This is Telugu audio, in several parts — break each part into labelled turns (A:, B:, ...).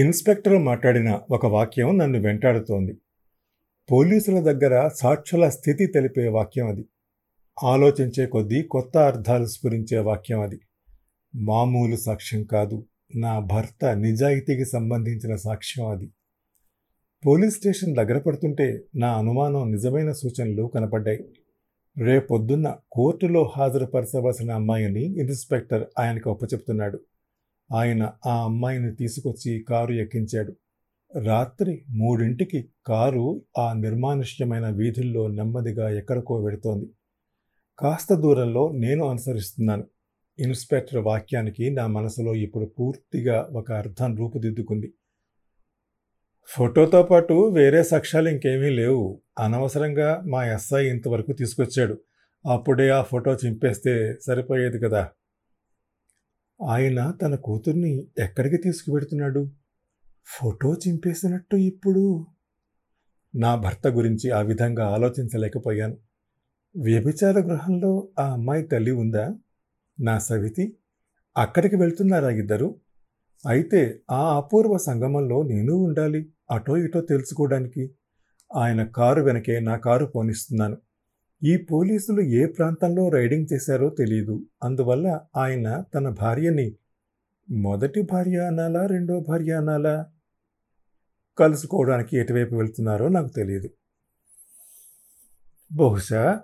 A: ఇన్స్పెక్టర్ మాట్లాడిన ఒక వాక్యం నన్ను వెంటాడుతోంది. పోలీసుల దగ్గర సాక్షుల స్థితి తెలిపే వాక్యం అది. ఆలోచించే కొద్దీ కొత్త అర్థాలు స్ఫురించే వాక్యం అది. మామూలు సాక్ష్యం కాదు. నా భర్త నిజాయితీకి సంబంధించిన సాక్ష్యం అది. పోలీస్ స్టేషన్ దగ్గర పడుతుంటే నా అనుమానం నిజమైన సూచనలు కనపడ్డాయి. రేపొద్దున్న కోర్టులో హాజరుపరచవలసిన అమ్మాయిని ఇన్స్పెక్టర్ ఆయనకు ఒప్పచెప్తున్నాడు ఆయన ఆ అమ్మాయిని తీసుకొచ్చి కారు ఎక్కించాడు. రాత్రి మూడింటికి కారు ఆ నిర్మానుష్యమైన వీధుల్లో నెమ్మదిగా ఎక్కడికో వెడుతోంది కాస్త దూరంలో నేను అనుసరిస్తున్నాను. ఇన్స్పెక్టర్ వాక్యానికి నా మనసులో ఇప్పుడు పూర్తిగా ఒక అర్థం రూపుదిద్దుకుంది. ఫోటోతో పాటు వేరే సాక్ష్యాలు ఇంకేమీ లేవు. అనవసరంగా మా ఎస్ఐ ఇంతవరకు తీసుకొచ్చాడు. అప్పుడే ఆ ఫోటో చింపేస్తే సరిపోయేది కదా. ఆయన తన కూతుర్ని ఎక్కడికి తీసుకువెడుతున్నాడు? ఫోటో చింపేసినట్టు ఇప్పుడు. నా భర్త గురించి ఆ విధంగా ఆలోచించలేకపోయాను. వ్యభిచార గృహంలో ఆ అమ్మాయి తల్లి ఉందా? నా సవితి అక్కడికి వెళ్తున్నారా ఇద్దరు? అయితే ఆ అపూర్వ సంగమంలో నేను ఉండాలి అటో ఇటో తెలుసుకోవడానికి. ఆయన కారు వెనకే నా కారు పోనిస్తున్నాను. ఈ పోలీసులు ఏ ప్రాంతంలో రైడింగ్ చేశారో తెలియదు అందువల్ల ఆయన తన భార్యని మొదటి భార్య అనాలా రెండో భార్య అనాలా కలుసుకోవడానికి ఎటువైపు వెళ్తున్నారో నాకు తెలియదు బహుశా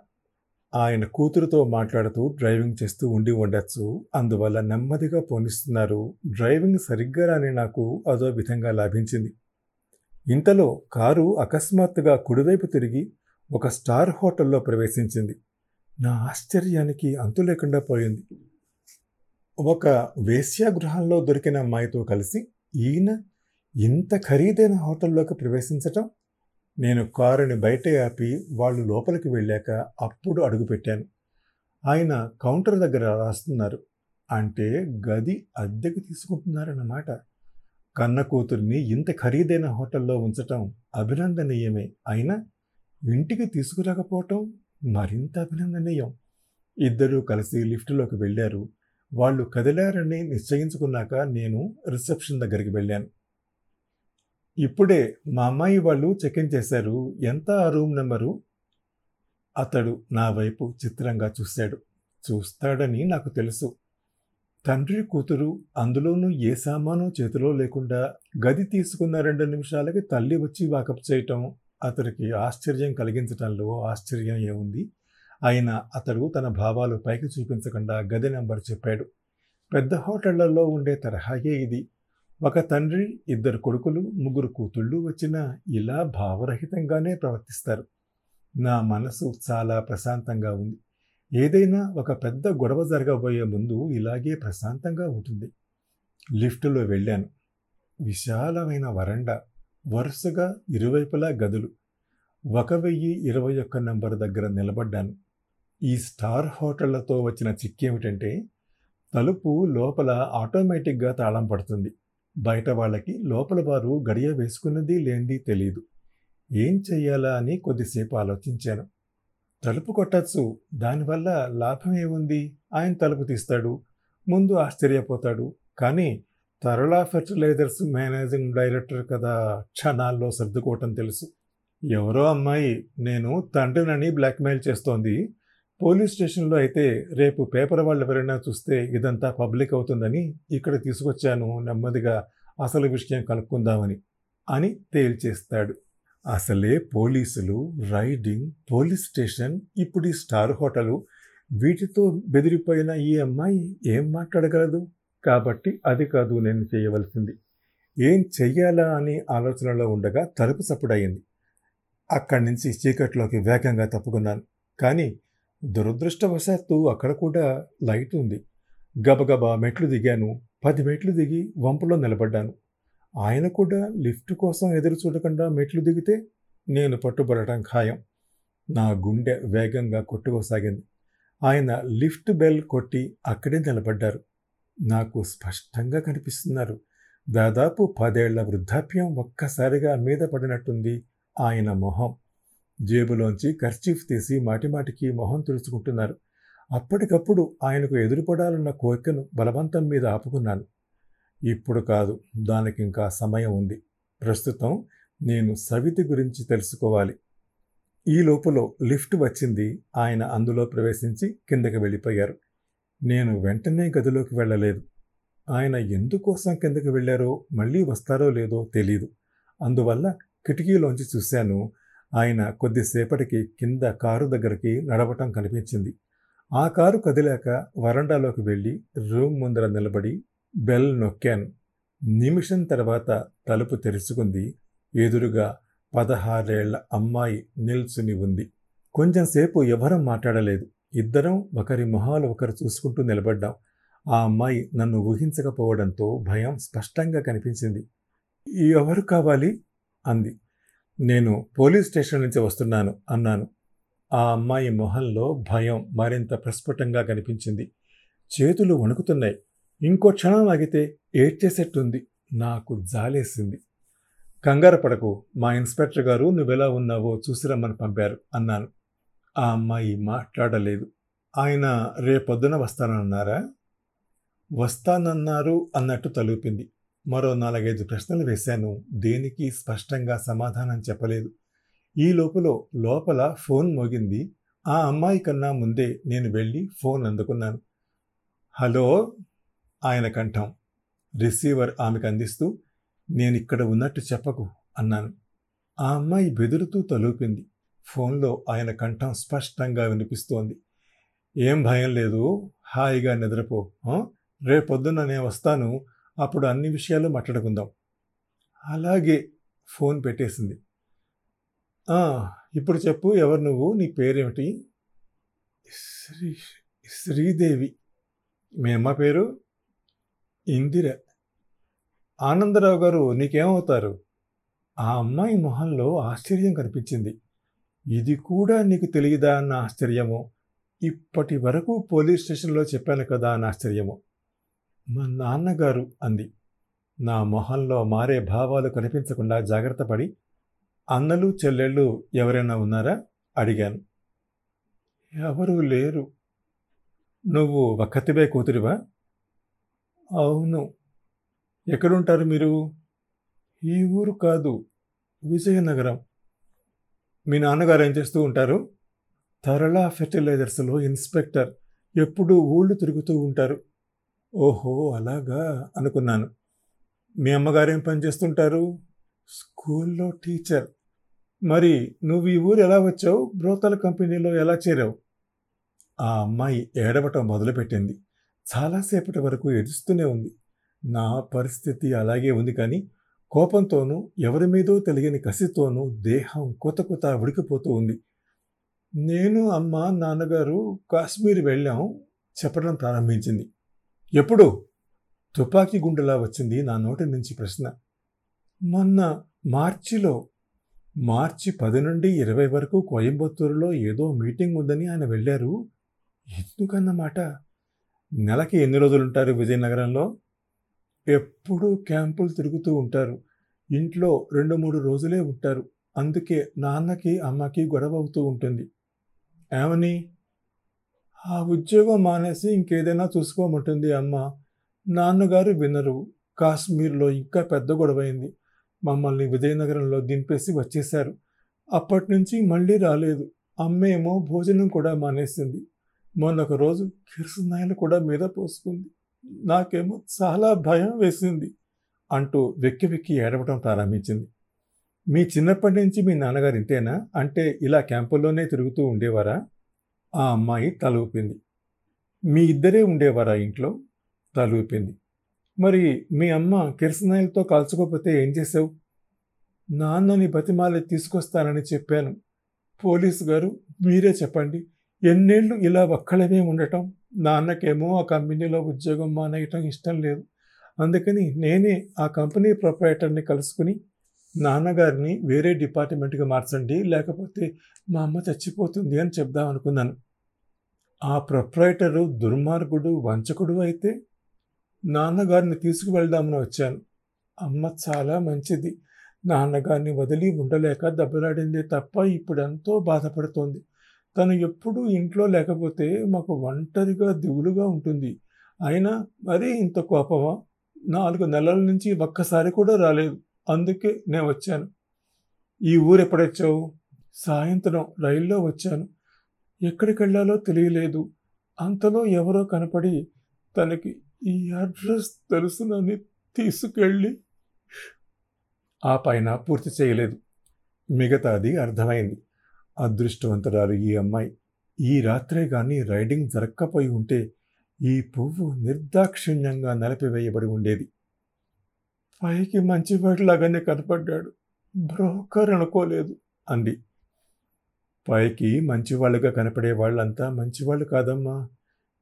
A: ఆయన కూతురుతో మాట్లాడుతూ డ్రైవింగ్ చేస్తూ ఉండి ఉండొచ్చు. అందువల్ల నెమ్మదిగా పోనిస్తున్నారు. డ్రైవింగ్ సరిగ్గా రాని నాకు అదో విధంగా లాభించింది. ఇంతలో కారు అకస్మాత్తుగా కుడివైపు తిరిగి ఒక స్టార్ హోటల్లో ప్రవేశించింది. నా ఆశ్చర్యానికి అంతు లేకుండా పోయింది. ఒక వేశ్యాగృహంలో దొరికిన అమ్మాయితో కలిసి ఈయన ఇంత ఖరీదైన హోటల్లోకి ప్రవేశించటం? నేను కారుని బయట ఆపి వాళ్ళు లోపలికి వెళ్ళాక అప్పుడు అడుగుపెట్టాను ఆయన కౌంటర్ దగ్గర రాస్తున్నారు. అంటే గది అద్దెకు తీసుకుంటున్నారన్నమాట. కన్న కూతుర్ని ఇంత ఖరీదైన హోటల్లో ఉంచటం అభినందనీయమే. అయినా ఇంటికి తీసుకురాకపోవటం మరింత అభినందనీయం. ఇద్దరూ కలిసి లిఫ్టులోకి వెళ్ళారు. వాళ్ళు కదిలారని నిశ్చయించుకున్నాక నేను రిసెప్షన్ దగ్గరికి వెళ్ళాను. ఇప్పుడే మా అమ్మాయి వాళ్ళు చెక్ ఇన్ చేశారు. ఎంత ఆ రూమ్ నెంబరు? అతడు నా వైపు చిత్రంగా చూశాడు. చూస్తాడని నాకు తెలుసు. తండ్రి కూతురు అందులోనూ ఏ సామాను చేతిలో లేకుండా గది తీసుకున్న రెండు నిమిషాలకి తల్లి వచ్చి వాకప్ చేయటం అతడికి ఆశ్చర్యం కలిగించటంలో ఆశ్చర్యం ఏముంది? ఆయన అతడు తన భావాలు పైకి చూపించకుండా గది నెంబర్ చెప్పాడు. పెద్ద హోటళ్ళలో ఉండే తరహాయే ఇది. ఒక తండ్రి ఇద్దరు కొడుకులు ముగ్గురు కూతుళ్ళు వచ్చినా ఇలా భావరహితంగానే ప్రవర్తిస్తారు. నా మనసు చాలా ప్రశాంతంగా ఉంది. ఏదైనా ఒక పెద్ద గొడవ జరగబోయే ముందు ఇలాగే ప్రశాంతంగా ఉంటుంది. లిఫ్టులో వెళ్ళాను. విశాలమైన వరండా. వరుసగా ఇరువైపులా గదులు. ఒక వెయ్యి ఇరవై ఒక్క నంబర్ దగ్గర నిలబడ్డాను. ఈ స్టార్ హోటళ్ళతో వచ్చిన చిక్కేమిటంటే తలుపు లోపల ఆటోమేటిక్గా తాళం పడుతుంది. బయట వాళ్ళకి లోపల వారు గడియ వేసుకున్నది లేనిది తెలియదు ఏం చెయ్యాలా అని కొద్దిసేపు ఆలోచించాను. తలుపు కొట్టచ్చు దానివల్ల లాభం ఏముంది? ఆయన తలుపు తీస్తాడు ముందు ఆశ్చర్యపోతాడు. కానీ తరుళ ఫెర్టిలైజర్స్ మేనేజింగ్ డైరెక్టర్ కదా క్షణాల్లో సర్దుకోవటం తెలుసు. ఎవరో అమ్మాయి నేను తండ్రినని బ్లాక్మెయిల్ చేస్తోంది. పోలీస్ స్టేషన్లో అయితే రేపు పేపర్ వాళ్ళు ఎవరైనా చూస్తే ఇదంతా పబ్లిక్ అవుతుందని ఇక్కడ తీసుకొచ్చాను నెమ్మదిగా అసలు విషయం కలుపుకుందామని అని తేల్చేస్తాడు. అసలే పోలీసులు రైడింగ్ పోలీస్ స్టేషన్ ఇప్పుడు ఈ స్టార్ హోటలు వీటితో బెదిరిపోయిన ఈ అమ్మాయి ఏం మాట్లాడగలదు? కాబట్టి అది కాదు నేను చేయవలసింది. ఏం చెయ్యాలా అని ఆలోచనలో ఉండగా తలుపు సప్పుడయింది అక్కడి నుంచి చీకట్లోకి వేగంగా తప్పుకున్నాను. కానీ దురదృష్టవశాత్తు అక్కడ కూడా లైట్ ఉంది. గబగబా మెట్లు దిగాను. పది మెట్లు దిగి వంపులో నిలబడ్డాను. ఆయన కూడా లిఫ్ట్ కోసం ఎదురు చూడకుండా మెట్లు దిగితే నేను పట్టుబడటం ఖాయం. నా గుండె వేగంగా కొట్టుకోసాగింది. ఆయన లిఫ్ట్ బెల్ కొట్టి అక్కడే నిలబడ్డారు. నాకు స్పష్టంగా కనిపిస్తున్నారు. దాదాపు పదేళ్ళ వృద్ధాప్యం ఒక్కసారిగా మీద పడినట్టుంది ఆయన మొహం. జేబులోంచి కర్చీఫ్ తీసి మాటిమాటికి మొహం తుడుచుకుంటున్నారు. అప్పటికప్పుడు ఆయనకు ఎదురుపడాలన్న కోరికను బలవంతం మీద ఆపుకున్నాను. ఇప్పుడు కాదు దానికి ఇంకా సమయం ఉంది. ప్రస్తుతం నేను సవితి గురించి తెలుసుకోవాలి. ఈ లోపల లిఫ్ట్ వచ్చింది. ఆయన అందులో ప్రవేశించి కిందకి వెళ్ళిపోయారు. నేను వెంటనే గదిలోకి వెళ్ళలేదు. ఆయన ఎందుకోసం కిందకి వెళ్ళారో మళ్ళీ వస్తారో లేదో తెలియదు అందువల్ల కిటికీలోంచి చూశాను ఆయన కొద్దిసేపటికి కింద కారు దగ్గరికి నడవటం కనిపించింది. ఆ కారు కదిలాక వరండాలోకి వెళ్ళి రూమ్ ముందర నిలబడి బెల్ నొక్కాను. నిమిషం తర్వాత తలుపు తెరుచుకుంది. ఎదురుగా పదహారేళ్ళ అమ్మాయి నిల్చుని ఉంది. కొంచెంసేపు ఎవరం మాట్లాడలేదు. ఇద్దరం ఒకరి మొహాలు ఒకరు చూసుకుంటూ నిలబడ్డాం. ఆ అమ్మాయి నన్ను ఊహించకపోవడంతో భయం స్పష్టంగా కనిపించింది. ఎవరు కావాలి? అంది. నేను పోలీస్ స్టేషన్ నుంచి వస్తున్నాను అన్నాను. ఆ అమ్మాయి మొహంలో భయం మరింత ప్రస్ఫుటంగా కనిపించింది. చేతులు వణుకుతున్నాయి. ఇంకో క్షణం ఆగితే ఏడ్చేసేట్టుంది. నాకు జాలేసింది. కంగారు పడకు. మా ఇన్స్పెక్టర్ గారు నువ్వెలా ఉన్నావో చూసి రమ్మని పంపారు అన్నాను. ఆ అమ్మాయి మాట్లాడలేదు. ఆయన రేపొద్దున వస్తానన్నారా? వస్తానన్నారు అన్నట్టు తలూపింది. మరో నాలుగైదు ప్రశ్నలు వేశాను. దేనికి స్పష్టంగా సమాధానం చెప్పలేదు. ఈ లోపల లోపల ఫోన్ మోగింది. ఆ అమ్మాయి కన్నా ముందే నేను వెళ్ళి ఫోన్ అందుకున్నాను. హలో? ఆయన కంఠం. రిసీవర్ ఆమెకు అందిస్తూ నేను ఇక్కడ ఉన్నట్టు చెప్పకు అన్నాను. ఆ అమ్మాయి బెదురుతూ తలూపింది. ఫోన్లో ఆయన కంఠం స్పష్టంగా వినిపిస్తోంది. ఏం భయం లేదు హాయిగా నిద్రపో. రేపొద్దున నేను వస్తాను. అప్పుడు అన్ని విషయాలు మాట్లాడుకుందాం. అలాగే ఫోన్ పెట్టేసింది. ఇప్పుడు చెప్పు ఎవరు నువ్వు? నీ పేరేమిటి? శ్రీ శ్రీదేవి. మీ అమ్మ పేరు? ఇందిర. ఆనందరావు గారు నీకేమవుతారు? ఆ అమ్మాయి మొహంలో ఆశ్చర్యం కనిపించింది. ఇది కూడా నీకు తెలియదా అన్న ఆశ్చర్యము. ఇప్పటి వరకు పోలీస్ స్టేషన్లో చెప్పాను కదా అన్న ఆశ్చర్యము. మా నాన్నగారు అంది. నా మొహంలో మారే భావాలు కనిపించకుండా జాగ్రత్త పడి అన్నలు చెల్లెళ్ళు ఎవరైనా ఉన్నారా? అడిగాను. ఎవరూ లేరు. నువ్వు ఒక్కతివే కూతురివా? అవును. ఎక్కడుంటారు మీరు? ఈ ఊరు కాదు. విజయనగరం. మీ నాన్నగారు ఏం చేస్తూ ఉంటారు? తరలా ఫెర్టిలైజర్స్లో ఇన్స్పెక్టర్ ఎప్పుడూ ఊళ్ళు తిరుగుతూ ఉంటారు. ఓహో అలాగా అనుకున్నాను. మీ అమ్మగారు ఏం పని చేస్తుంటారు? స్కూల్లో టీచర్. మరి నువ్వు ఈ ఊరు ఎలా వచ్చావు? బ్రోతల కంపెనీలో ఎలా చేరావు? ఆ అమ్మాయి ఏడవటం మొదలుపెట్టింది. చాలాసేపటి వరకు ఏడుస్తూనే ఉంది. నా పరిస్థితి అలాగే ఉంది కానీ కోపంతోనూ ఎవరి మీదో తెలియని కసితోనూ దేహం కొత్త కొత్త ఉడికిపోతూ ఉంది. నేను అమ్మ నాన్నగారు కాశ్మీర్ వెళ్ళాం చెప్పడం ప్రారంభించింది. ఎప్పుడు? తుపాకీ గుండెలా వచ్చింది నా నోటి నుంచి ప్రశ్న. మొన్న మార్చిలో మార్చి పది నుండి ఇరవై వరకు కోయంబత్తూరులో ఏదో మీటింగ్ ఉందని ఆయన వెళ్ళారు. ఎందుకన్నమాట? నెలకి ఎన్ని రోజులు ఉంటారు విజయనగరంలో? ఎప్పుడూ క్యాంపులు తిరుగుతూ ఉంటారు. ఇంట్లో రెండు మూడు రోజులే ఉంటారు. అందుకే నాన్నకి అమ్మకి గొడవ అవుతూ ఉంటుంది. ఏమని? ఆ ఉద్యోగం మానేసి ఇంకేదైనా చూసుకోమంటుంది అమ్మ. నాన్నగారు వినరు. కాశ్మీర్లో ఇంకా పెద్ద గొడవైంది. మమ్మల్ని విజయనగరంలో దింపేసి వచ్చేశారు. అప్పటి నుంచి మళ్ళీ రాలేదు. అమ్మేమో భోజనం కూడా మానేసింది. మొన్నొక రోజు కిరసనాయలు కూడా మీద పోసుకుంది. నాకేమో చాలా భయం వేసింది అంటూ వెక్కి వెక్కి ఏడవటం ప్రారంభించింది. మీ చిన్నప్పటి నుంచి మీ నాన్నగారు ఇంతేనా? అంటే ఇలా క్యాంపుల్లోనే తిరుగుతూ ఉండేవారా? ఆ అమ్మాయి తల ఊపింది మీ ఇద్దరే ఉండేవారా ఇంట్లో? తల ఊపింది మరి మీ అమ్మ కిరసనాయిలతో కాల్చుకోకపోతే ఏం చేసావు నాన్నని బతిమాలి తీసుకొస్తానని చెప్పాను. పోలీసు గారు మీరే చెప్పండి. ఎన్నేళ్ళు ఇలా ఒక్కళ్ళమే ఉండటం? నాన్నకేమో ఆ కంపెనీలో ఉద్యోగం మానేయటం ఇష్టం లేదు. అందుకని నేనే ఆ కంపెనీ ప్రొపరేటర్ని కలుసుకుని నాన్నగారిని వేరే డిపార్ట్మెంట్కి మార్చండి లేకపోతే మా అమ్మ చచ్చిపోతుంది అని చెప్దాం అనుకున్నాను. ఆ ప్రొపరేటరు దుర్మార్గుడు వంచకుడు అయితే నాన్నగారిని తీసుకువెళ్దామని వచ్చాను. అమ్మ చాలా మంచిది. నాన్నగారిని వదిలి ఉండలేక దెబ్బలాడిందే తప్ప ఇప్పుడు ఎంతో బాధపడుతోంది. తను ఎప్పుడూ ఇంట్లో లేకపోతే మాకు ఒంటరిగా దిగులుగా ఉంటుంది. అయినా మరీ ఇంత కోపమా? నాలుగు నెలల నుంచి ఒక్కసారి కూడా రాలేదు. అందుకే నేను వచ్చాను. ఈ ఊరు ఎప్పుడొచ్చావు? సాయంత్రం రైల్లో వచ్చాను. ఎక్కడికి వెళ్ళాలో తెలియలేదు. అంతలో ఎవరో కనపడి తనకి ఈ అడ్రస్ తెలుసునని తీసుకెళ్ళి. ఆ పైన పూర్తి చేయలేదు. మిగతాది అర్థమైంది. అదృష్టవంతురాలు ఈ అమ్మాయి. ఈ రాత్రే కానీ రైడింగ్ జరక్కపోయి ఉంటే ఈ పువ్వు నిర్దాక్షిణ్యంగా నలిపివేయబడి ఉండేది. పైకి మంచివాడిలాగానే కనపడ్డాడు. బ్రోకర్ అనుకోలేదు అంది. పైకి మంచివాళ్ళుగా కనపడే వాళ్ళంతా మంచివాళ్ళు కాదమ్మా.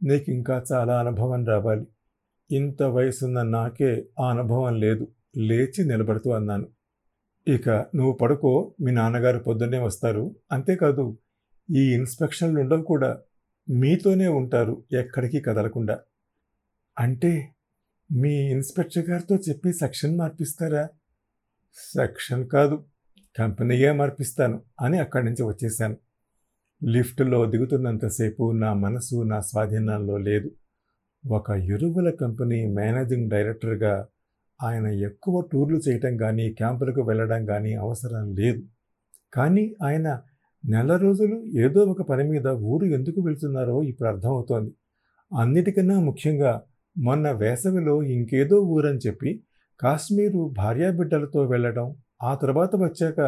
A: నీకు ఇంకా చాలా అనుభవం రావాలి. ఇంత వయసున్న నాకే ఆ అనుభవం లేదు. లేచి నిలబడుతూ అన్నాను. ఇక నువ్వు పడుకో మీ నాన్నగారు పొద్దున్నే వస్తారు. అంతేకాదు ఈ ఇన్స్పెక్షన్లు ఉండవు కూడా. మీతోనే ఉంటారు ఎక్కడికి కదలకుండా. అంటే మీ ఇన్స్పెక్టర్ గారితో చెప్పి సెక్షన్ మార్పిస్తారా? సెక్షన్ కాదు కంపెనీయే మార్పిస్తాను అని అక్కడి నుంచి వచ్చేసాను లిఫ్ట్లో దిగుతున్నంతసేపు నా మనసు నా స్వాధీనంలో లేదు. ఒక ఎరువుల కంపెనీ మేనేజింగ్ డైరెక్టర్గా ఆయన ఎక్కువ టూర్లు చేయటం కానీ క్యాంపులకు వెళ్ళడం కానీ అవసరం లేదు. కానీ ఆయన నెల రోజులు ఏదో ఒక పని మీద ఊరు ఎందుకు వెళ్తున్నారో ఇప్పుడు అర్థమవుతోంది. అన్నిటికన్నా ముఖ్యంగా మొన్న వేసవిలో ఇంకేదో ఊరని చెప్పి కాశ్మీరు భార్యాబిడ్డలతో వెళ్ళడం ఆ తర్వాత వచ్చాక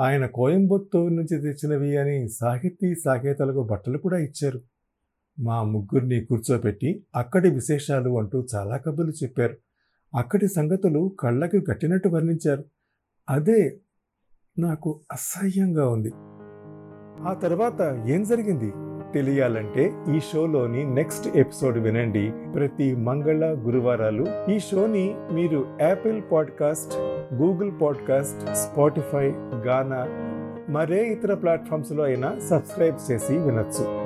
A: ఆయన కోయంబత్తూరు నుంచి తెచ్చినవి అని సాహితీ సాకేతాలకు బట్టలు కూడా ఇచ్చారు. మా ముగ్గురిని కూర్చోపెట్టి అక్కడి విశేషాలు అంటూ చాలా కబుర్లు చెప్పారు. అక్కడి సంగతులు కళ్ళకు కట్టినట్టు వర్ణించారు. అదే నాకు అసహ్యంగా ఉంది. ఆ తర్వాత ఏం జరిగింది? తెలియాలంటే ఈ షోలోని నెక్స్ట్ ఎపిసోడ్ వినండి. ప్రతి మంగళ గురువారాలు ఈ షోని మీరు Apple podcast Google podcast Spotify Gaana మరే ఇతర ప్లాట్ఫామ్స్లో అయినా సబ్స్క్రైబ్ చేసి వినొచ్చు.